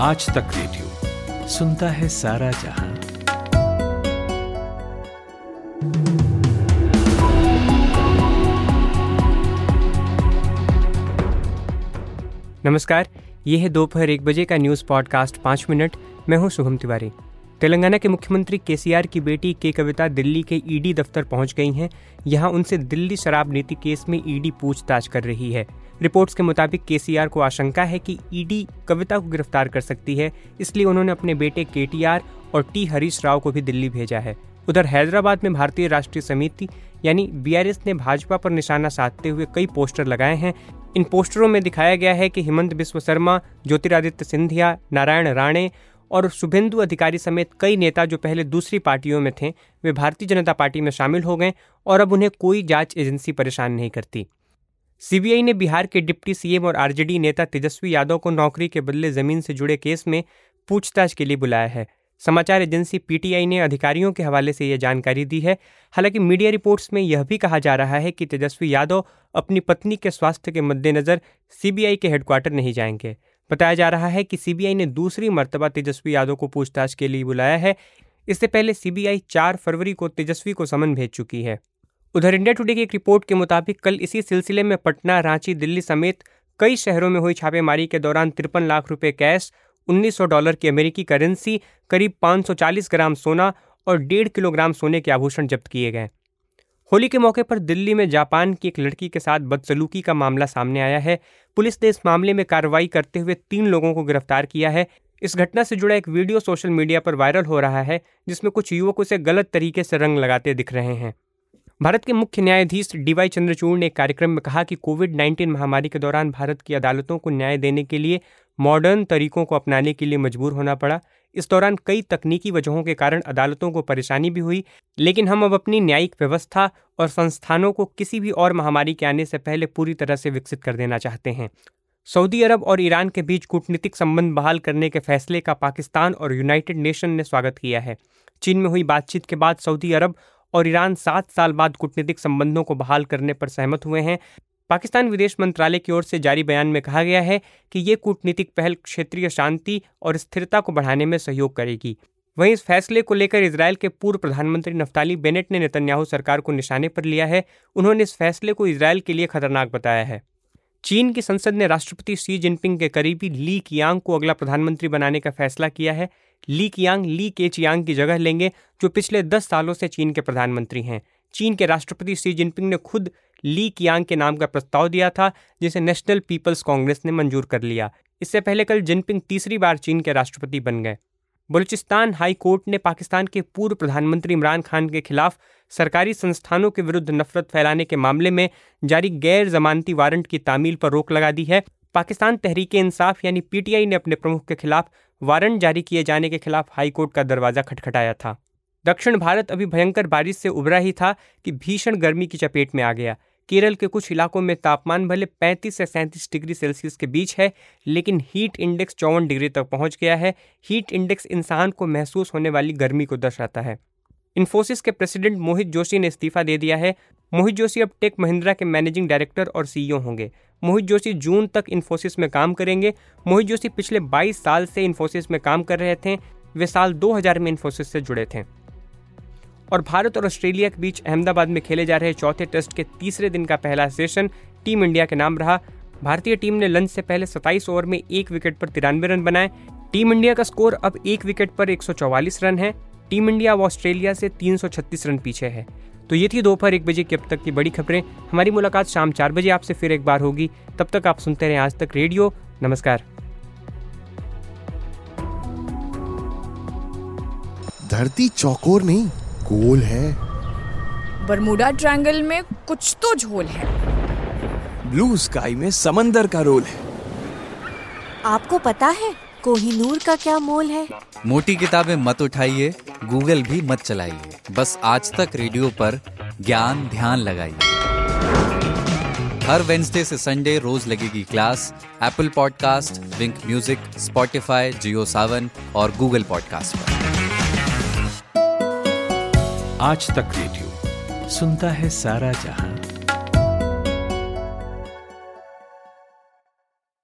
आज तक रेडियो सुनता है सारा जहाँ। नमस्कार, ये है दोपहर एक बजे का न्यूज़ पॉडकास्ट पाँच मिनट। मैं हूँ शुभम तिवारी। तेलंगाना के मुख्यमंत्री केसीआर की बेटी के कविता दिल्ली के ईडी दफ्तर पहुँच गई हैं। यहाँ उनसे दिल्ली शराब नीति केस में ईडी पूछताछ कर रही है। रिपोर्ट्स के मुताबिक केसीआर को आशंका है कि ईडी कविता को गिरफ़्तार कर सकती है, इसलिए उन्होंने अपने बेटे केटीआर और टी हरीश राव को भी दिल्ली भेजा है। उधर हैदराबाद में भारतीय राष्ट्रीय समिति यानी बीआरएस ने भाजपा पर निशाना साधते हुए कई पोस्टर लगाए हैं। इन पोस्टरों में दिखाया गया है कि हिमंत बिस्व शर्मा, ज्योतिरादित्य सिंधिया, नारायण राणे और शुभेंदु अधिकारी समेत कई नेता जो पहले दूसरी पार्टियों में थे, वे भारतीय जनता पार्टी में शामिल हो गए और अब उन्हें कोई जाँच एजेंसी परेशान नहीं करती। सीबीआई ने बिहार के डिप्टी सीएम और आरजेडी नेता तेजस्वी यादव को नौकरी के बदले ज़मीन से जुड़े केस में पूछताछ के लिए बुलाया है। समाचार एजेंसी पीटीआई ने अधिकारियों के हवाले से यह जानकारी दी है। हालाँकि मीडिया रिपोर्ट्स में यह भी कहा जा रहा है कि तेजस्वी यादव अपनी पत्नी के स्वास्थ्य के मद्देनजर सीबीआई के हेडक्वार्टर नहीं जाएँगे। बताया जा रहा है कि सीबीआई ने दूसरी मर्तबा तेजस्वी यादव को पूछताछ के लिए बुलाया है। इससे पहले सीबीआई चार फरवरी को तेजस्वी को समन भेज चुकी है। उधर इंडिया टुडे की एक रिपोर्ट के मुताबिक कल इसी सिलसिले में पटना, रांची, दिल्ली समेत कई शहरों में हुई छापेमारी के दौरान तिरपन लाख रुपए कैश 1900 डॉलर की अमेरिकी करेंसी, करीब 540 ग्राम सोना और डेढ़ किलोग्राम सोने के आभूषण जब्त किए गए। होली के मौके पर दिल्ली में जापान की एक लड़की के साथ बदसलूकी का मामला सामने आया है। पुलिस ने इस मामले में कार्रवाई करते हुए तीन लोगों को गिरफ़्तार किया है। इस घटना से जुड़ा एक वीडियो सोशल मीडिया पर वायरल हो रहा है, जिसमें कुछ युवक उसे गलत तरीके से रंग लगाते दिख रहे हैं। भारत के मुख्य न्यायाधीश डीवाई चंद्रचूड़ ने एक कार्यक्रम में कहा कि कोविड 19 महामारी के दौरान भारत की अदालतों को न्याय देने के लिए मॉडर्न तरीकों को अपनाने के लिए मजबूर होना पड़ा। इस दौरान कई तकनीकी वजहों के कारण अदालतों को परेशानी भी हुई, लेकिन हम अब अपनी न्यायिक व्यवस्था और संस्थानों को किसी भी और महामारी के आने से पहले पूरी तरह से विकसित कर देना चाहते हैं। सऊदी अरब और ईरान के बीच कूटनीतिक संबंध बहाल करने के फैसले का पाकिस्तान और यूनाइटेड नेशन ने स्वागत किया है। चीन में हुई बातचीत के बाद सऊदी अरब और ईरान सात साल बाद कूटनीतिक संबंधों को बहाल करने पर सहमत हुए हैं। पाकिस्तान विदेश मंत्रालय की ओर से जारी बयान में कहा गया है कि ये कूटनीतिक पहल क्षेत्रीय शांति और स्थिरता को बढ़ाने में सहयोग करेगी। वहीं इस फैसले को लेकर इसराइल के पूर्व प्रधानमंत्री नफ्ताली बेनेट ने नेतन्याहू सरकार को निशाने पर लिया है। उन्होंने इस फैसले को इसराइल के लिए खतरनाक बताया है। चीन की संसद ने राष्ट्रपति शी जिनपिंग के करीबी ली कियांग को अगला प्रधानमंत्री बनाने का फैसला किया है। ली कियांग, ली के चियांग की जगह लेंगे, जो पिछले दस सालों से चीन के प्रधानमंत्री हैं। चीन के राष्ट्रपति शी जिनपिंग ने खुद ली कियांग के नाम का प्रस्ताव दिया था, जिसे नेशनल पीपल्स कांग्रेस ने मंजूर कर लिया। इससे पहले कल जिनपिंग तीसरी बार चीन के राष्ट्रपति बन गए। बलूचिस्तान हाई कोर्ट ने पाकिस्तान के पूर्व प्रधानमंत्री इमरान खान के खिलाफ सरकारी संस्थानों के विरुद्ध नफरत फैलाने के मामले में जारी गैर जमानती वारंट की तामील पर रोक लगा दी है। पाकिस्तान तहरीक इंसाफ यानी पीटीआई ने अपने प्रमुख के खिलाफ वारंट जारी किए जाने के खिलाफ हाईकोर्ट का दरवाज़ा खटखटाया था। दक्षिण भारत अभी भयंकर बारिश से उभरा ही था कि भीषण गर्मी की चपेट में आ गया। केरल के कुछ इलाकों में तापमान भले 35 से सैंतीस डिग्री सेल्सियस के बीच है, लेकिन हीट इंडेक्स चौवन डिग्री तक पहुँच गया है। हीट इंडेक्स इंसान को महसूस होने वाली गर्मी को दर्शाता है। इन्फोसिस के प्रेसिडेंट मोहित जोशी ने इस्तीफा दे दिया है। मोहित जोशी अब टेक महिंद्रा के मैनेजिंग डायरेक्टर और सीईओ होंगे। मोहित जोशी जून तक इन्फोसिस में काम करेंगे। मोहित जोशी पिछले 22 साल से इन्फोसिस में काम कर रहे थे। वे साल 2000 में इन्फोसिस से जुड़े थे। और भारत और ऑस्ट्रेलिया के बीच अहमदाबाद में खेले जा रहे चौथे टेस्ट के तीसरे दिन का पहला सेशन टीम इंडिया के नाम रहा। भारतीय टीम ने लंच से पहले 27 ओवर में एक विकेट पर तिरानवे रन बनाए। टीम इंडिया का स्कोर अब एक विकेट पर 144 रन है। टीम इंडिया अब ऑस्ट्रेलिया से 336 रन पीछे है। तो ये थी दोपहर एक बजे की अब तक की बड़ी खबरें। हमारी मुलाकात शाम चार बजे आपसे फिर एक बार होगी। तब तक आप सुनते रहे आज तक रेडियो। नमस्कार। धरती चौकोर नहीं गोल है। बरमुडा ट्रायंगल में कुछ तो झोल है। ब्लू स्काई में समंदर का रोल है। आपको पता है कोहिनूर का क्या मोल है? मोटी किताबें मत उठाइए गूगल भी मत चलाइए। बस आज तक रेडियो पर ज्ञान ध्यान लगाइए। हर वेंसडे से संडे रोज लगेगी class Apple podcast Wynk music Spotify Jio Saavn और गूगल पॉडकास्ट पर। आज तक रेडियो सुनता है सारा जहाँ